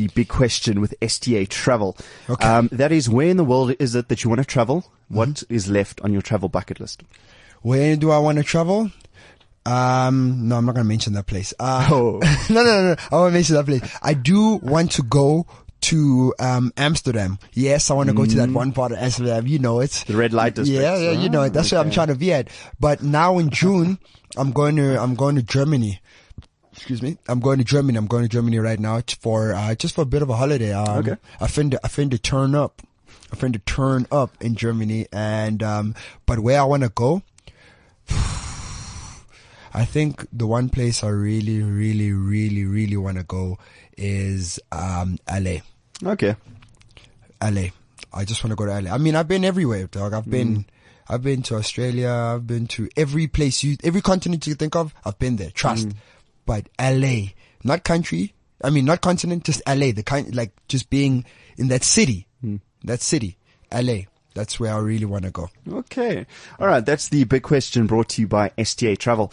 the big question with STA Travel. Okay. Um, that is, where in the world is it that you want to travel? Mm-hmm. What is left on your travel bucket list? Where do I want to travel? Um, no, I'm not gonna mention that place. Uh, Oh. no, no, no, no. I won't mention that place. I do want to go to um Amsterdam. Yes, I want to go to that one part of Amsterdam. You know it. Mm. The red light district. Yeah, yeah, you know it. That's where I'm trying to be at. But now in June, I'm going to I'm going to Germany. Excuse me. I'm going to Germany. I'm going to Germany right now for uh, just for a bit of a holiday. Um, Okay. I finna I to turn up. I finna turn up in Germany, and um, but where I want to go. I think the one place I really, really, really, really want to go is um, LA. Okay. LA. I just want to go to LA. I mean, I've been everywhere, dog. I've been, I've been to Australia. I've been to every place you, every continent you think of. I've been there. Trust. But LA, not country. I mean, not continent, just LA. The kind, like just being in that city, hmm. that city, LA. That's where I really want to go. Okay. All right. That's the big question brought to you by STA Travel.